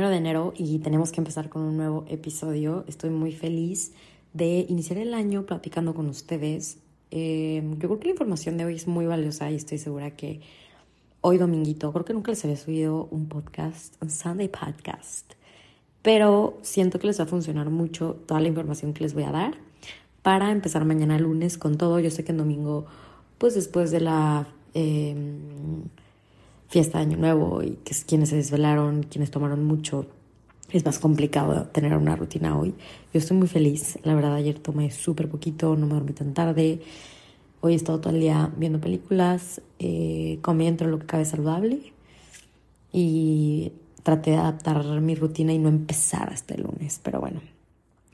primero de enero y tenemos que empezar con un nuevo episodio. Estoy muy feliz de iniciar el año platicando con ustedes. Eh, yo creo que la información de hoy es muy valiosa y estoy segura que hoy dominguito, creo que nunca les había subido un podcast, un Sunday podcast, pero siento que les va a funcionar mucho toda la información que les voy a dar para empezar mañana lunes con todo. Yo sé que en domingo, pues después de la... Eh, fiesta de Año Nuevo y que es quienes se desvelaron, quienes tomaron mucho, es más complicado tener una rutina hoy. Yo estoy muy feliz, la verdad ayer tomé súper poquito, no me dormí tan tarde. Hoy he estado todo el día viendo películas, eh, comí lo que cabe saludable y traté de adaptar mi rutina y no empezar hasta el lunes, pero bueno.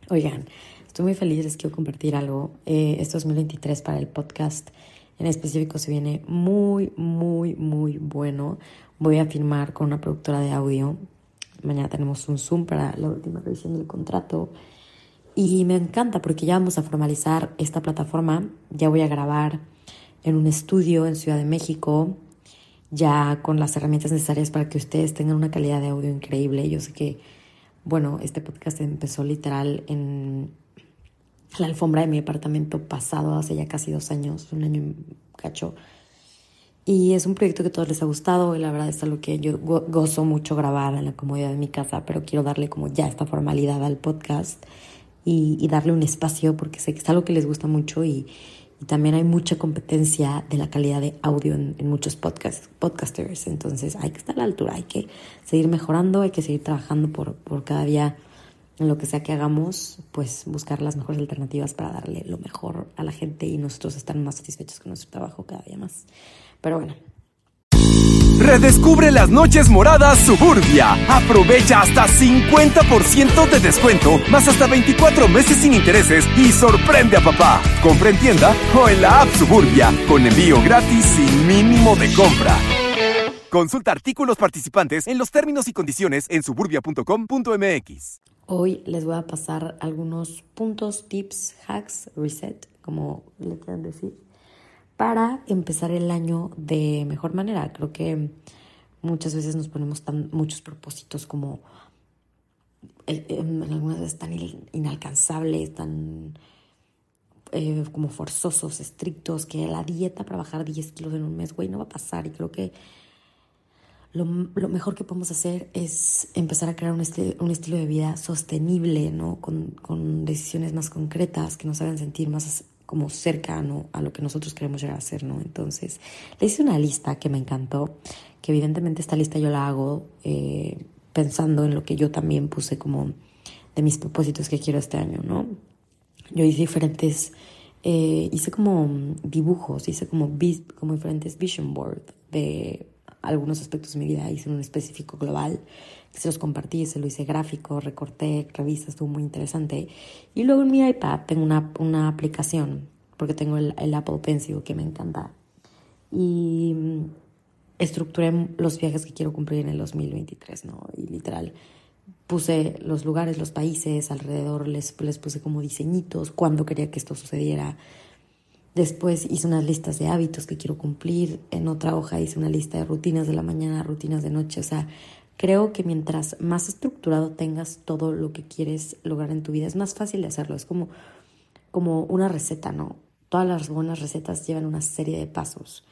Oigan, estoy muy feliz, les quiero compartir algo. Eh, este 2023 para el podcast en específico se viene muy, muy, muy bueno. Voy a firmar con una productora de audio. Mañana tenemos un Zoom para la última revisión del contrato. Y me encanta porque ya vamos a formalizar esta plataforma. Ya voy a grabar en un estudio en Ciudad de México, ya con las herramientas necesarias para que ustedes tengan una calidad de audio increíble. Yo sé que, bueno, este podcast empezó literal en la alfombra de mi departamento pasado hace ya casi dos años, un año cacho. Y es un proyecto que a todos les ha gustado y la verdad es algo que yo gozo mucho grabar en la comodidad de mi casa, pero quiero darle como ya esta formalidad al podcast y, darle un espacio porque sé que es algo que les gusta mucho y, también hay mucha competencia de la calidad de audio en, muchos podcasts, podcasters. Entonces hay que estar a la altura, hay que seguir mejorando, hay que seguir trabajando por, por cada día en lo que sea que hagamos, pues buscar las mejores alternativas para darle lo mejor a la gente y nosotros estar más satisfechos con nuestro trabajo cada día más. Pero bueno. Redescubre las noches moradas Suburbia. Aprovecha hasta 50% de descuento, más hasta 24 meses sin intereses y sorprende a papá. Compra en tienda o en la app Suburbia con envío gratis sin mínimo de compra. Consulta artículos participantes en los términos y condiciones en suburbia.com.mx. Hoy les voy a pasar algunos puntos, tips, hacks, reset, como le quieran decir, para empezar el año de mejor manera. Creo que muchas veces nos ponemos tan, muchos propósitos como eh, en algunas veces tan inalcanzables, tan eh, como forzosos, estrictos, que la dieta para bajar 10 kilos en un mes, güey, no va a pasar. Y creo que lo, mejor que podemos hacer es empezar a crear un, un estilo de vida sostenible, ¿no? Con, con, decisiones más concretas que nos hagan sentir más como cercano a lo que nosotros queremos llegar a ser, ¿no? Entonces, le hice una lista que me encantó, que evidentemente esta lista yo la hago eh, pensando en lo que yo también puse como de mis propósitos que quiero este año, ¿no? Yo hice diferentes, eh, hice como dibujos, hice como, como diferentes vision board de algunos aspectos de mi vida, hice un específico global, se los compartí, se lo hice gráfico, recorté, revistas, estuvo muy interesante. Y luego en mi iPad tengo una, una aplicación, porque tengo el, el, Apple Pencil que me encanta. Y mm, estructuré los viajes que quiero cumplir en el 2023, ¿no? Y literal, puse los lugares, los países alrededor, les, les puse como diseñitos, cuándo quería que esto sucediera, Después hice unas listas de hábitos que quiero cumplir. En otra hoja hice una lista de rutinas de la mañana, rutinas de noche. O sea, creo que mientras más estructurado tengas todo lo que quieres lograr en tu vida, es más fácil de hacerlo. Es como, como una receta, ¿no? Todas las buenas recetas llevan una serie de pasos.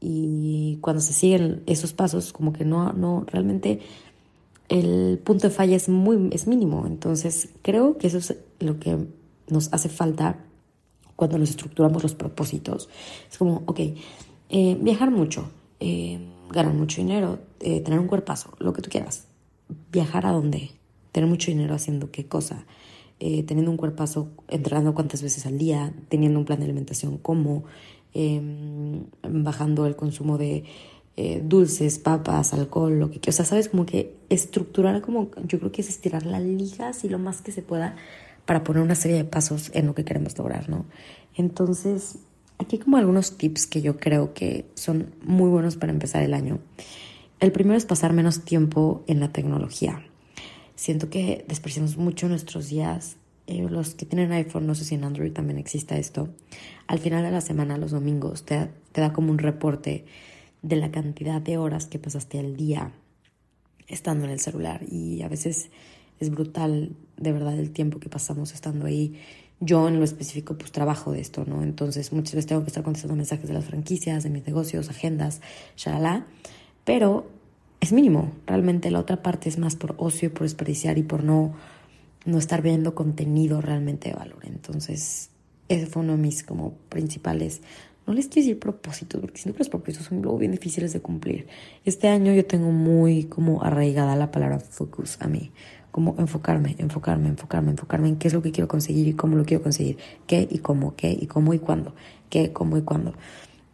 Y cuando se siguen esos pasos, como que no, no, realmente el punto de falla es muy, es mínimo. Entonces, creo que eso es lo que nos hace falta cuando nos estructuramos los propósitos. Es como, ok, eh, viajar mucho, eh, ganar mucho dinero, eh, tener un cuerpazo, lo que tú quieras. ¿Viajar a dónde? Tener mucho dinero haciendo qué cosa. teniendo un cuerpazo, entrenando cuántas veces al día, teniendo un plan de alimentación, cómo, em, bajando el consumo de dulces, papas, alcohol, lo que quieras. O sea, sabes, como que estructurar, como yo creo que es estirar la liga así lo más que se pueda para poner una serie de pasos en lo que queremos lograr, ¿no? Entonces, aquí como algunos tips que yo creo que son muy buenos para empezar el año. El primero es pasar menos tiempo en la tecnología. Siento que despreciamos mucho nuestros días. Eh, los que tienen iPhone, no sé si en Android también exista esto. Al final de la semana, los domingos, te, te da como un reporte de la cantidad de horas que pasaste al día estando en el celular y a veces es brutal de verdad el tiempo que pasamos estando ahí. Yo en lo específico pues trabajo de esto, ¿no? Entonces muchas veces tengo que estar contestando mensajes de las franquicias, de mis negocios, agendas, shalala, pero es mínimo. Realmente la otra parte es más por ocio y por desperdiciar y por no, no estar viendo contenido realmente de valor. Entonces ese fue uno de mis como principales no les quiero decir propósitos, porque siempre los propósitos son luego bien difíciles de cumplir. Este año yo tengo muy como arraigada la palabra focus a mí, como enfocarme, enfocarme, enfocarme, enfocarme en qué es lo que quiero conseguir y cómo lo quiero conseguir, qué y cómo, qué y cómo y cuándo, qué, cómo y cuándo.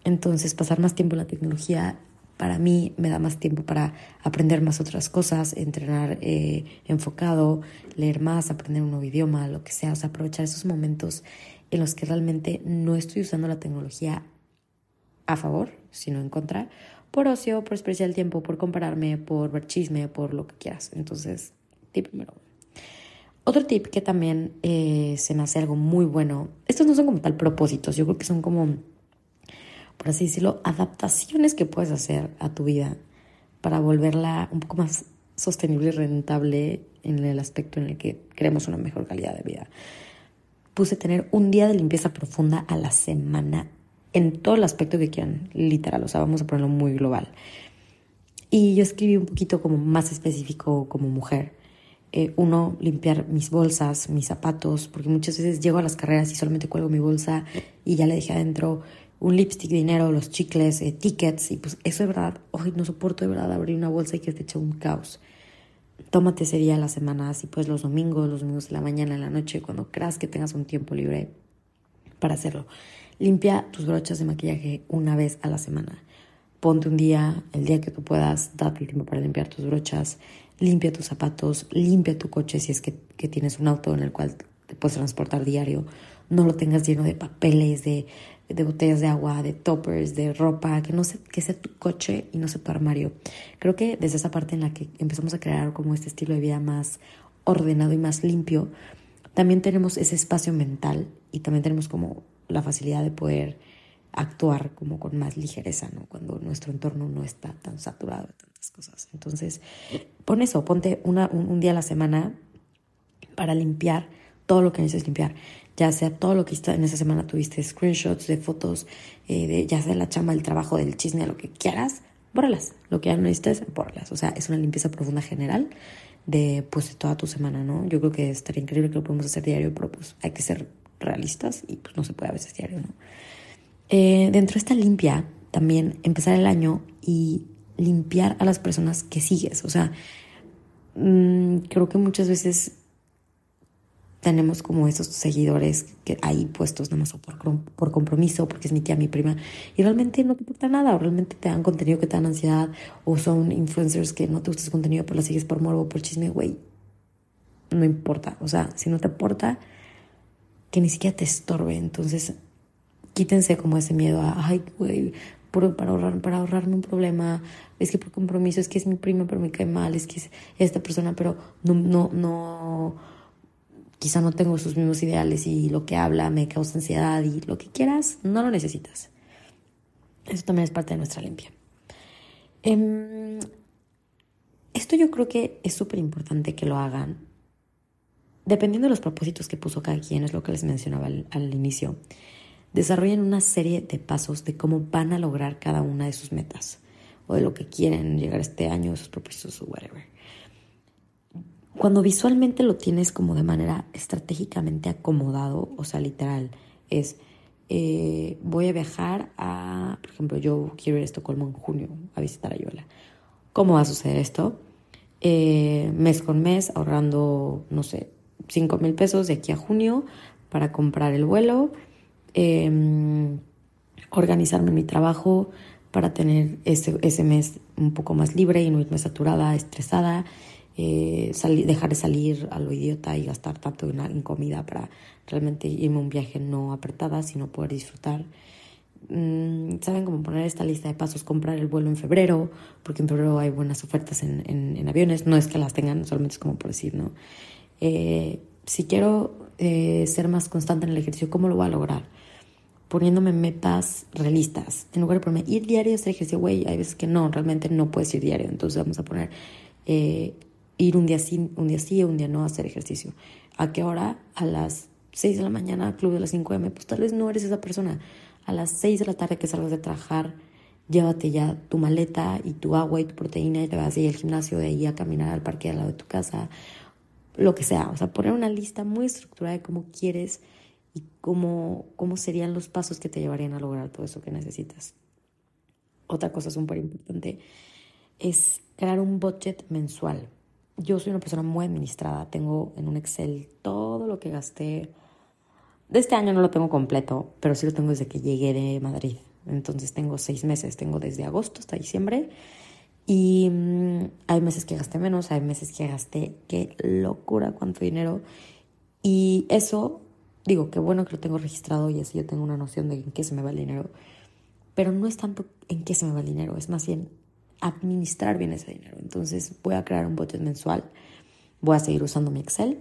Entonces, pasar más tiempo en la tecnología para mí me da más tiempo para aprender más otras cosas, entrenar eh, enfocado, leer más, aprender un nuevo idioma, lo que sea, aprovechar esos momentos en los que realmente no estoy usando la tecnología a favor, sino en contra, por ocio, por expresar el tiempo, por compararme, por ver chisme, por lo que quieras. Entonces, Otro tip que también eh, se me hace algo muy bueno, estos no son como tal propósitos, yo creo que son como, por así decirlo, adaptaciones que puedes hacer a tu vida para volverla un poco más sostenible y rentable en el aspecto en el que queremos una mejor calidad de vida puse tener un día de limpieza profunda a la semana en todo el aspecto que quieran, literal, o sea, vamos a ponerlo muy global. Y yo escribí un poquito como más específico como mujer. Eh, uno, limpiar mis bolsas, mis zapatos, porque muchas veces llego a las carreras y solamente cuelgo mi bolsa y ya le dejé adentro un lipstick, dinero, los chicles, eh, tickets, y pues eso es verdad, hoy no soporto de verdad abrir una bolsa y que esté hecho un caos tómate ese día a la semana, así pues los domingos, los domingos de la mañana, en la noche, cuando creas que tengas un tiempo libre para hacerlo. Limpia tus brochas de maquillaje una vez a la semana. Ponte un día, el día que tú puedas, date el tiempo para limpiar tus brochas, limpia tus zapatos, limpia tu coche si es que, que tienes un auto en el cual te puedes transportar diario. No lo tengas lleno de papeles, de de botellas de agua, de toppers, de ropa, que no sé, que sea tu coche y no sea tu armario. Creo que desde esa parte en la que empezamos a crear como este estilo de vida más ordenado y más limpio, también tenemos ese espacio mental y también tenemos como la facilidad de poder actuar como con más ligereza, ¿no? Cuando nuestro entorno no está tan saturado de tantas cosas. Entonces, pon eso, ponte un, día a la semana para limpiar todo lo que necesites limpiar ya sea todo lo que en esa semana tuviste, screenshots de fotos, eh, ya sea la chamba, el trabajo, del chisme, lo que quieras, bórralas. Lo que ya no necesites, bórralas. O sea, es una limpieza profunda general de pues toda tu semana, ¿no? Yo creo que estaría increíble que lo podemos hacer diario, pero pues hay que ser realistas y pues no se puede a veces diario, ¿no? Eh, dentro de esta limpia, también empezar el año y limpiar a las personas que sigues. O sea, mm, creo que muchas veces tenemos como esos seguidores que ahí puestos nada más por, por compromiso, porque es mi tía, mi prima, y realmente no te importa nada, o realmente te dan contenido que te dan ansiedad, o son influencers que no te gusta su contenido, pero la sigues por morbo, por chisme, güey. No importa, o sea, si no te importa, que ni siquiera te estorbe. Entonces, quítense como ese miedo a, ay, güey, para, ahorrar, para ahorrarme un problema, es que por compromiso, es que es mi prima, pero me cae mal, es que es esta persona, pero no, no, no quizá no tengo sus mismos ideales y lo que habla me causa ansiedad y lo que quieras, no lo necesitas. Eso también es parte de nuestra limpia. Em, esto yo creo que es súper importante que lo hagan. Dependiendo de los propósitos que puso cada quien, es lo que les mencionaba al inicio. Desarrollen una serie de pasos de cómo van a lograr cada una de sus metas o de lo que quieren llegar este año, sus propósitos o whatever cuando visualmente lo tienes como de manera estratégicamente acomodado, o sea, literal, es eh, voy a viajar a, por ejemplo, yo quiero ir a Estocolmo en junio a visitar a Yola. ¿Cómo va a suceder esto? Eh, mes con mes, ahorrando, no sé, 5 mil pesos de aquí a junio para comprar el vuelo, em, organizarme mi trabajo para tener ese, ese mes un poco más libre y no irme saturada, estresada eh, dejar de salir a lo idiota y gastar tanto en, comida para realmente irme a un viaje no apretada, sino poder disfrutar. Mm, Saben cómo poner esta lista de pasos, comprar el vuelo en febrero, porque en febrero hay buenas ofertas en, en, aviones, no es que las tengan, solamente es como por decir, ¿no? Eh, si quiero eh, ser más constante en el ejercicio, ¿cómo lo voy a lograr? Poniéndome metas realistas. En lugar de ponerme ir diario hacer ejercicio, güey, hay veces que no, realmente no puedes ir diario. Entonces vamos a poner eh, ir un día sí, un día sí, un día no hacer ejercicio. ¿A qué hora? A las 6 de la mañana, club de las 5 m. Pues tal vez no eres esa persona. A las 6 de la tarde que salgas de trabajar, llévate ya tu maleta y tu agua y tu proteína y te vas a ir al gimnasio de ahí a caminar al parque al lado de tu casa, lo que sea. O sea, poner una lista muy estructurada de cómo quieres cómo, cómo serían los pasos que te llevarían a lograr todo eso que necesitas. Otra cosa súper importante es crear un budget mensual. Yo soy una persona muy administrada, tengo en un Excel todo lo que gasté. De este año no lo tengo completo, pero sí lo tengo desde que llegué de Madrid. Entonces tengo seis meses, tengo desde agosto hasta diciembre. Y mm, hay meses que gasté menos, hay meses que gasté, qué locura, cuánto dinero. Y eso, digo, qué bueno que lo tengo registrado y así yo tengo una noción de en qué se me va el dinero. Pero no es tanto en qué se me va el dinero, es más bien administrar bien ese dinero. Entonces voy a crear un budget mensual, voy a seguir usando mi Excel,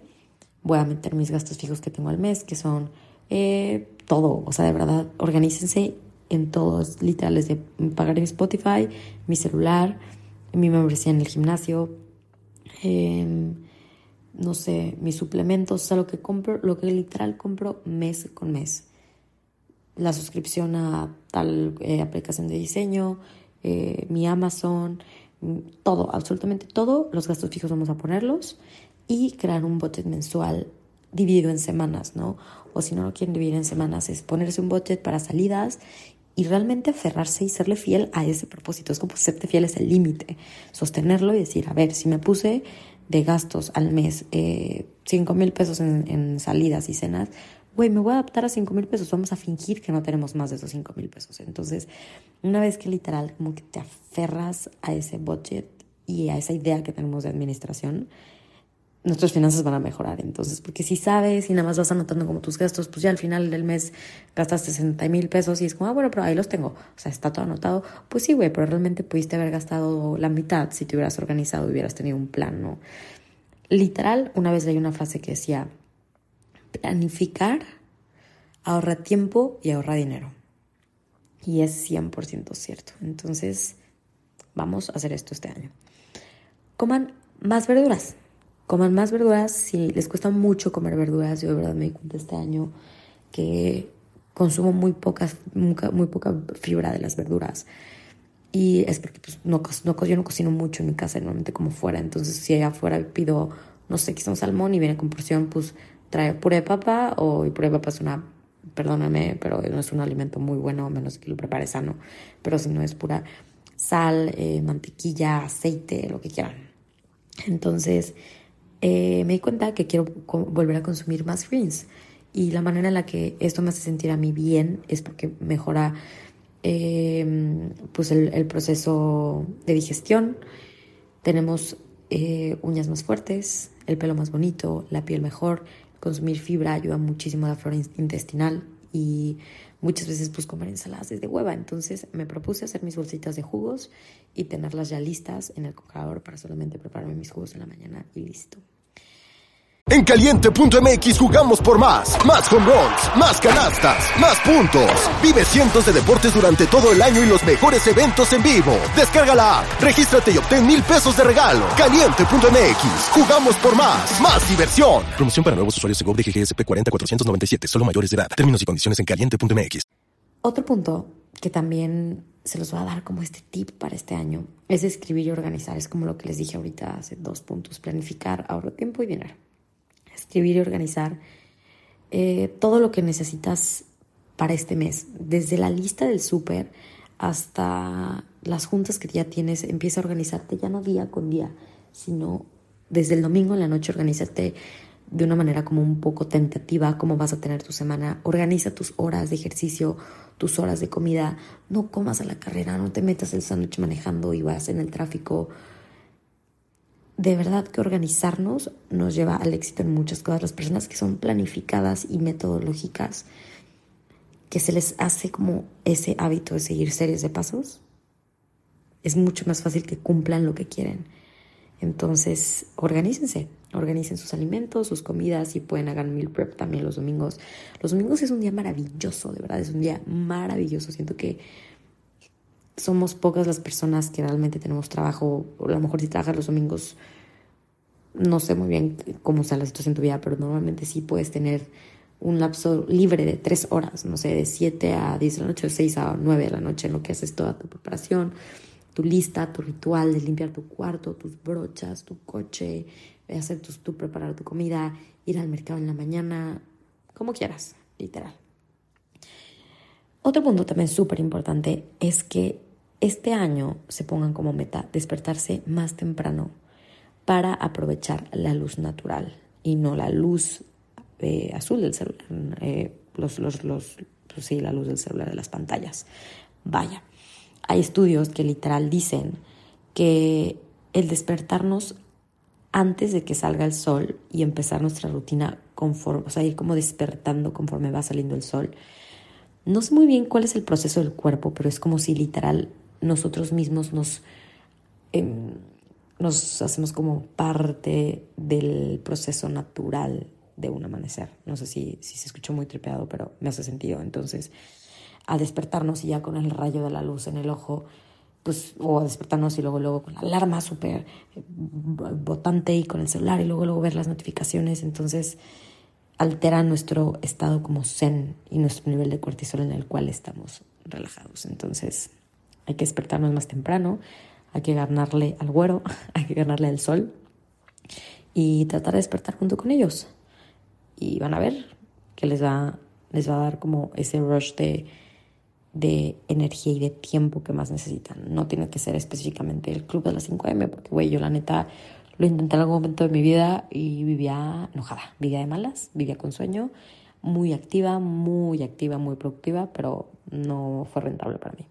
voy a meter mis gastos fijos que tengo al mes, que son eh, todo. O sea, de verdad, organícense en todos, literales, de pagar mi Spotify, mi celular, mi membresía en el gimnasio, no sé, mis suplementos, o sea, lo que compro, lo que literal compro mes con mes. La suscripción a tal eh, aplicación de diseño, eh, mi Amazon, todo, absolutamente todo, los gastos fijos vamos a ponerlos y crear un budget mensual dividido en semanas, ¿no? O si no lo quieren dividir en semanas, es ponerse un budget para salidas y realmente aferrarse y serle fiel a ese propósito. Es como serte fiel es el límite, sostenerlo y decir, a ver, si me puse de gastos al mes eh, 5 mil pesos en, en, salidas y cenas, güey, me voy a adaptar a 5 mil pesos, vamos a fingir que no tenemos más de esos 5 mil pesos. Entonces, una vez que literal como que te aferras a ese budget y a esa idea que tenemos de administración, nuestras finanzas van a mejorar. Entonces, porque si sabes y nada más vas anotando como tus gastos, pues ya al final del mes gastaste 60 mil pesos y es como, ah, bueno, pero ahí los tengo. O sea, está todo anotado. Pues sí, güey, pero realmente pudiste haber gastado la mitad si te hubieras organizado y hubieras tenido un plan, ¿no? Literal, una vez leí una frase que decía, planificar ahorra tiempo y ahorra dinero. Y es 100% cierto. Entonces, vamos a hacer esto este año. Coman más verduras coman más verduras. Si les cuesta mucho comer verduras, yo de verdad me di cuenta este año que consumo muy poca, muy, poca fibra de las verduras. Y es porque pues, no, no, yo no cocino mucho en mi casa, normalmente como fuera. Entonces, si allá afuera pido, no sé, quizá un salmón y viene con porción, pues trae puré de papa o el puré de papa es una, perdóname, pero no es un alimento muy bueno, a menos que lo prepare sano. Pero si no es pura sal, eh, mantequilla, aceite, lo que quieran. Entonces, eh, me di cuenta que quiero volver a consumir más greens. Y la manera en la que esto me hace sentir a mí bien es porque mejora em, pues el, proceso de digestión. Tenemos eh, uñas más fuertes, el pelo más bonito, la piel mejor. Consumir fibra ayuda muchísimo a la flora intestinal y muchas veces pues comer ensaladas de hueva. Entonces me propuse hacer mis bolsitas de jugos y tenerlas ya listas en el congelador para solamente prepararme mis jugos en la mañana y listo. En caliente.mx jugamos por más. Más home runs, más canastas, más puntos. Vive cientos de deportes durante todo el año y los mejores eventos en vivo. Descarga la app, regístrate y obtén mil pesos de regalo. Caliente.mx, jugamos por más. Más diversión. Promoción para nuevos usuarios de GOV de GGSP 40497, solo mayores de edad. Términos y condiciones en caliente.mx. Otro punto que también se los voy a dar como este tip para este año es escribir y organizar. Es como lo que les dije ahorita hace dos puntos. Planificar, ahorro tiempo y dinero escribir y organizar eh, todo lo que necesitas para este mes, desde la lista del súper hasta las juntas que ya tienes, empieza a organizarte ya no día con día, sino desde el domingo en la noche organízate de una manera como un poco tentativa, cómo vas a tener tu semana, organiza tus horas de ejercicio, tus horas de comida, no comas a la carrera, no te metas el sándwich manejando y vas en el tráfico, de verdad que organizarnos nos lleva al éxito en muchas cosas. Las personas que son planificadas y metodológicas, que se les hace como ese hábito de seguir series de pasos, es mucho más fácil que cumplan lo que quieren. Entonces, organícense, organicen sus alimentos, sus comidas y pueden hagan meal prep también los domingos. Los domingos es un día maravilloso, de verdad, es un día maravilloso. Siento que somos pocas las personas que realmente tenemos trabajo, o a lo mejor si trabajas los domingos, no sé muy bien cómo está la situación en tu vida, pero normalmente sí puedes tener un lapso libre de tres horas, no sé, de 7 a 10 de la noche, o 6 a 9 de la noche, en lo que haces toda tu preparación, tu lista, tu ritual de limpiar tu cuarto, tus brochas, tu coche, hacer tu preparar tu comida, ir al mercado en la mañana, como quieras, literal. Otro punto también súper importante es que este año se pongan como meta despertarse más temprano para aprovechar la luz natural y no la luz eh, azul del celular, eh, los, los, pues sí, la luz del celular de las pantallas. Vaya, hay estudios que literal dicen que el despertarnos antes de que salga el sol y empezar nuestra rutina conforme, o sea, ir como despertando conforme va saliendo el sol. No sé muy bien cuál es el proceso del cuerpo, pero es como si literal nosotros mismos nos, em, nos hacemos como parte del proceso natural de un amanecer. No sé si, si se escuchó muy tripeado, pero me hace sentido. Entonces, a despertarnos y ya con el rayo de la luz en el ojo, pues, o a despertarnos y luego, luego con la alarma súper eh, botante y con el celular y luego, luego ver las notificaciones. Entonces, altera nuestro estado como zen y nuestro nivel de cortisol en el cual estamos relajados. Entonces, hay que despertarnos más temprano, hay que ganarle al güero, hay que ganarle al sol y tratar de despertar junto con ellos. Y van a ver que les va, les va a dar como ese rush de, de energía y de tiempo que más necesitan. No tiene que ser específicamente el club de las 5M, porque, güey, yo la neta lo intenté en algún momento de mi vida y vivía enojada, vivía de malas, vivía con sueño, muy activa, muy activa, muy productiva, pero no fue rentable para mí.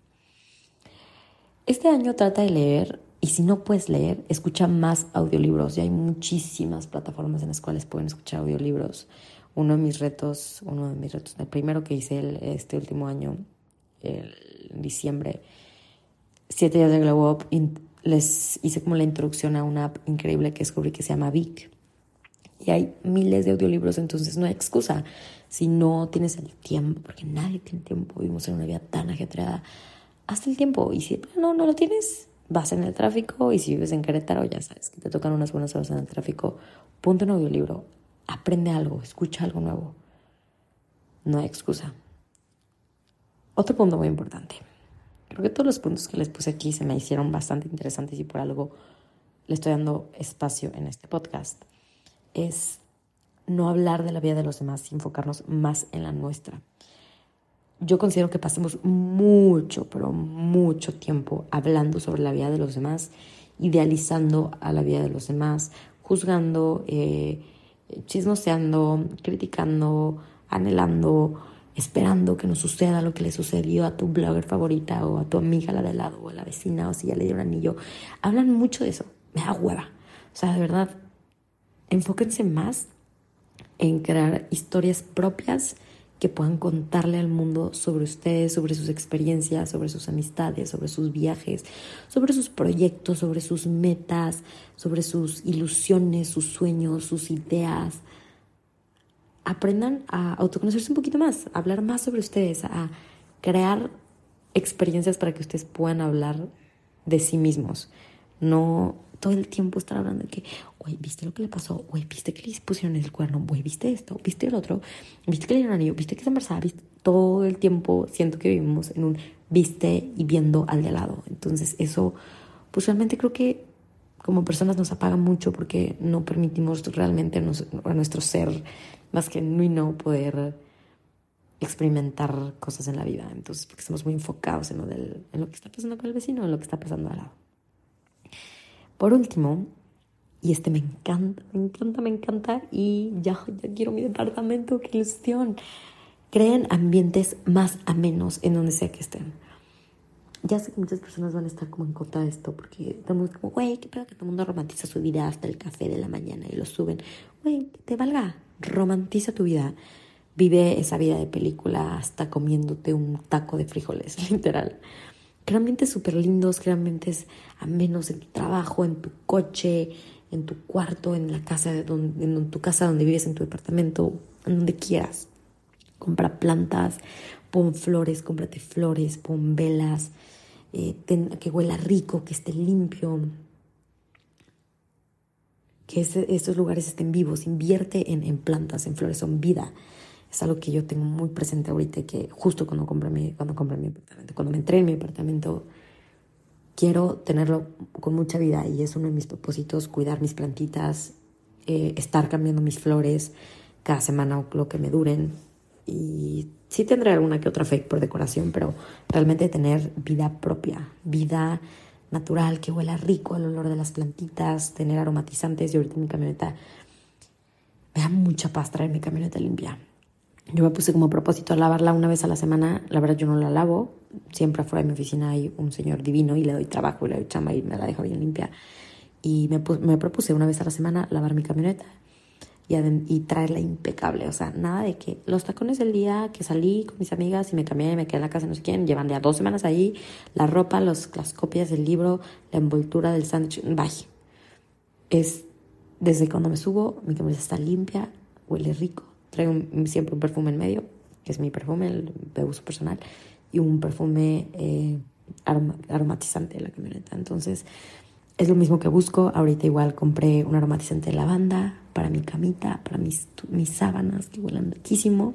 Este año trata de leer y si no puedes leer, escucha más audiolibros. Ya hay muchísimas plataformas en las cuales pueden escuchar audiolibros. Uno de mis retos, uno de mis retos, el primero que hice este último año, en diciembre, siete días de Glow Up, les hice como la introducción a una app increíble que descubrí que se llama Vic. Y hay miles de audiolibros, entonces no hay excusa. Si no tienes el tiempo, porque nadie tiene tiempo, vivimos en una vida tan ajetreada, hasta el tiempo. Y si no, no lo tienes, vas en el tráfico y si vives en Querétaro, ya sabes que te tocan unas buenas horas en el tráfico, ponte un audiolibro, aprende algo, escucha algo nuevo. No hay excusa. Otro punto muy importante. Creo que todos los puntos que les puse aquí se me hicieron bastante interesantes y por algo le estoy dando espacio en este podcast. Es no hablar de la vida de los demás y enfocarnos más en la nuestra yo considero que pasamos mucho, pero mucho tiempo hablando sobre la vida de los demás, idealizando a la vida de los demás, juzgando, eh, chismoseando, criticando, anhelando, esperando que nos suceda lo que le sucedió a tu blogger favorita o a tu amiga la de al lado o a la vecina o si ya le dio un anillo. Hablan mucho de eso. Me da hueva. O sea, de verdad, enfóquense más en crear historias propias que puedan contarle al mundo sobre ustedes, sobre sus experiencias, sobre sus amistades, sobre sus viajes, sobre sus proyectos, sobre sus metas, sobre sus ilusiones, sus sueños, sus ideas. Aprendan a autoconocerse un poquito más, a hablar más sobre ustedes, a crear experiencias para que ustedes puedan hablar de sí mismos. No todo el tiempo estar hablando de que, güey, ¿viste lo que le pasó? Güey, ¿viste que le pusieron el cuerno? Güey, ¿viste esto? ¿Viste el otro? ¿Viste que le dieron anillo? ¿Viste que está embarazada? ¿Viste? Todo el tiempo siento que vivimos en un viste y viendo al de lado. Entonces eso, pues realmente creo que como personas nos apaga mucho porque no permitimos realmente a nuestro ser más que no poder experimentar cosas en la vida. Entonces, porque estamos muy enfocados en lo, del, en lo que está pasando con el vecino, en lo que está pasando al lado. Por último, y este me encanta, me encanta, me encanta, y ya, ya quiero mi departamento, qué ilusión. Creen ambientes más amenos en donde sea que estén. Ya sé que muchas personas van a estar como en contra de esto, porque estamos como, güey, qué pedo que todo el mundo romantiza su vida hasta el café de la mañana y lo suben. Güey, te valga, romantiza tu vida. Vive esa vida de película hasta comiéndote un taco de frijoles, literal. Crea ambientes súper lindos, crea ambientes amenos en tu trabajo, en tu coche, en tu cuarto, en la casa, de donde, en tu casa donde vives, en tu departamento, en donde quieras. Compra plantas, pon flores, cómprate flores, pon velas, eh, que huela rico, que esté limpio, que estos lugares estén vivos, invierte en, en, plantas, en flores, son vida. Es algo que yo tengo muy presente ahorita que justo cuando compré mi, cuando compré mi apartamento, cuando me entré en mi apartamento, quiero tenerlo con mucha vida y es uno de mis propósitos, cuidar mis plantitas, eh, estar cambiando mis flores cada semana o lo que me duren. Y sí tendré alguna que otra fake por decoración, pero realmente tener vida propia, vida natural, que huela rico el olor de las plantitas, tener aromatizantes. Y ahorita en mi camioneta me da mucha paz traer mi camioneta limpia. Yo me puse como propósito lavarla una vez a la semana. La verdad, yo no la lavo. Siempre afuera de mi oficina hay un señor divino y le doy trabajo y le doy chamba y me la dejo bien limpia. Y me, me propuse una vez a la semana lavar mi camioneta y, y, traerla impecable. O sea, nada de que los tacones del día que salí con mis amigas y me cambié y me quedé en la casa, no sé quién, llevan ya dos semanas ahí, la ropa, los, las copias del libro, la envoltura del sándwich, bye. Es desde cuando me subo, mi camisa está limpia, huele rico, traigo siempre un perfume en medio, que es mi perfume el de uso personal, y un perfume eh, aromatizante de la camioneta. Entonces, es lo mismo que busco. Ahorita igual compré un aromatizante de lavanda para mi camita, para mis, mis sábanas que huelen riquísimo.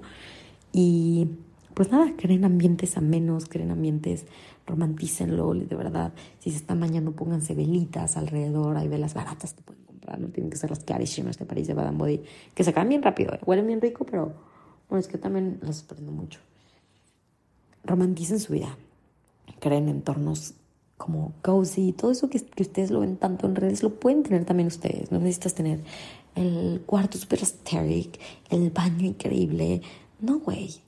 Y pues nada, creen ambientes amenos, creen ambientes, romantícenlo, de verdad. Si se están bañando, pónganse velitas alrededor. Hay velas baratas que pueden no tienen que ser las carísimas de París de Baden Body, que se acaban bien rápido, ¿eh? huelen bien rico, pero bueno, es que también las prendo mucho. Romanticen su vida. Creen en entornos como cozy, todo eso que, que, ustedes lo ven tanto en redes, lo pueden tener también ustedes. No necesitas tener el cuarto super aesthetic, el baño increíble. No, güey.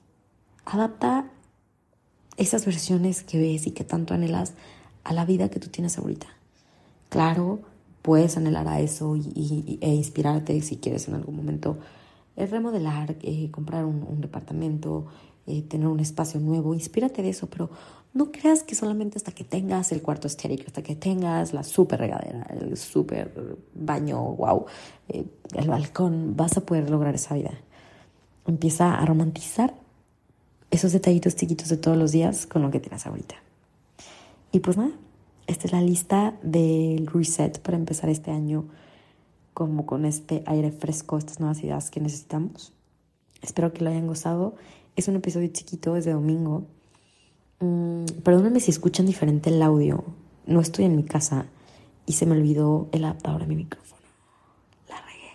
Adapta esas versiones que ves y que tanto anhelas a la vida que tú tienes ahorita. Claro, puedes anhelar a eso y, e inspirarte si quieres en algún momento remodelar, eh, comprar un, un departamento, eh, tener un espacio nuevo. Inspírate de eso, pero no creas que solamente hasta que tengas el cuarto estéril, hasta que tengas la super regadera, el super baño, wow, eh, el balcón, vas a poder lograr esa vida. Empieza a romantizar esos detallitos chiquitos de todos los días con lo que tienes ahorita. Y pues nada, esta es la lista del reset para empezar este año como con este aire fresco, estas nuevas ideas que necesitamos. Espero que lo hayan gozado. Es un episodio chiquito, es de domingo Mm, perdónenme si escuchan diferente el audio. No estoy en mi casa y se me olvidó el adaptador de mi micrófono. La regué.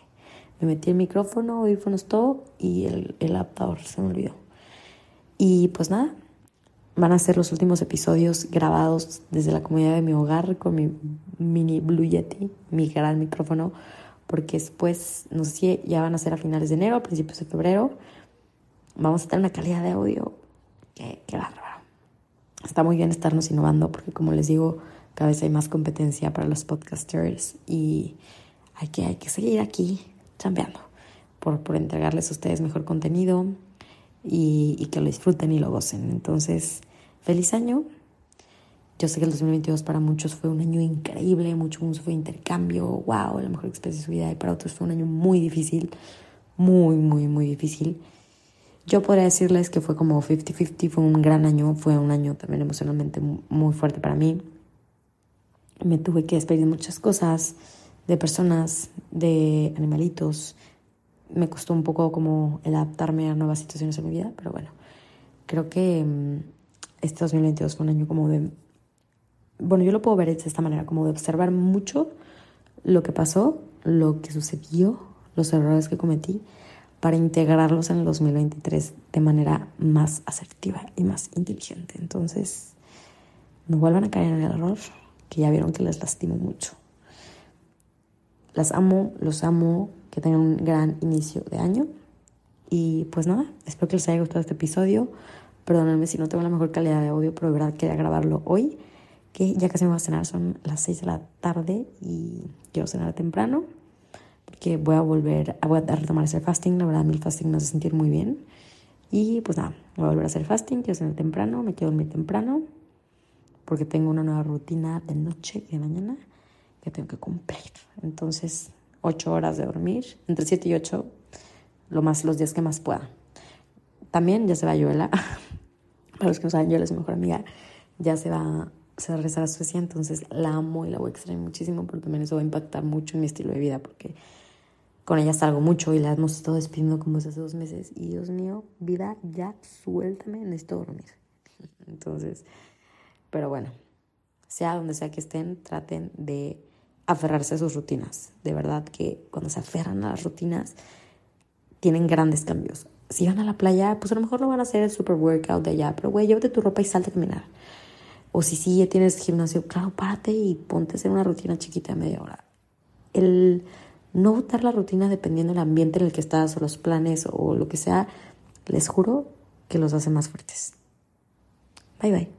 Me metí el micrófono, audífonos, todo y el, el adaptador se me olvidó. Y pues nada, van a ser los últimos episodios grabados desde la comunidad de mi hogar con mi mini Blue Yeti, mi gran micrófono, porque después, no sé si ya van a ser a finales de enero, a principios de febrero, vamos a tener una calidad de audio que, que va está muy bien estarnos innovando porque como les digo, cada vez hay más competencia para los podcasters y hay que, hay que seguir aquí chambeando por, por entregarles a ustedes mejor contenido y, y que lo disfruten y lo gocen. Entonces, feliz año. Yo sé que el 2022 para muchos fue un año increíble, muchos fue intercambio, wow, la mejor experiencia de su vida, y para otros fue un año muy difícil, muy, muy, muy difícil. Yo podría decirles que fue como 50-50, fue un gran año, fue un año también emocionalmente muy fuerte para mí. Me tuve que despedir de muchas cosas, de personas, de animalitos. Me costó un poco como el adaptarme a nuevas situaciones en mi vida, pero bueno, creo que mm, este 2022 fue un año como de... Bueno, yo lo puedo ver de esta manera, como de observar mucho lo que pasó, lo que sucedió, los errores que cometí para integrarlos en el 2023 de manera más asertiva y más inteligente. Entonces, no vuelvan a caer en el error, que ya vieron que les lastimo mucho. Las amo, los amo, que tengan un gran inicio de año. Y pues nada, espero que les haya gustado este episodio. Perdónenme si no tengo la mejor calidad de audio, pero de verdad quería grabarlo hoy, que ya casi me voy a cenar, son las 6 de la tarde y quiero cenar temprano que voy a volver voy a retomar ese fasting. La verdad, el fasting me hace sentir muy bien. Y pues nada, voy a volver a hacer fasting, quiero cenar temprano, me quiero dormir temprano, porque tengo una nueva rutina de noche y de mañana que tengo que cumplir. Entonces, ocho horas de dormir, entre siete y ocho, lo más, los días que más pueda. También ya se va Yoela, los que no saben, Yoela es mi mejor amiga, ya se va se va a regresar a Suecia, entonces la amo y la voy a extrañar muchísimo, pero también eso va a impactar mucho en mi estilo de vida, porque con ella salgo mucho y la hemos estado despidiendo como hace dos meses. Y Dios mío, vida, ya suéltame, necesito dormir. Entonces, pero bueno, sea donde sea que estén, traten de aferrarse a sus rutinas. De verdad que cuando se aferran a las rutinas, tienen grandes cambios. Si van a la playa, pues a lo mejor no van a hacer el super workout de allá, pero güey, llévate tu ropa y salte a caminar. O si sí ya tienes gimnasio, claro, párate y ponte a hacer una rutina chiquita de media hora. El no botar la rutina dependiendo del ambiente en el que estás o los planes o lo que sea, les juro que los hace más fuertes. Bye bye.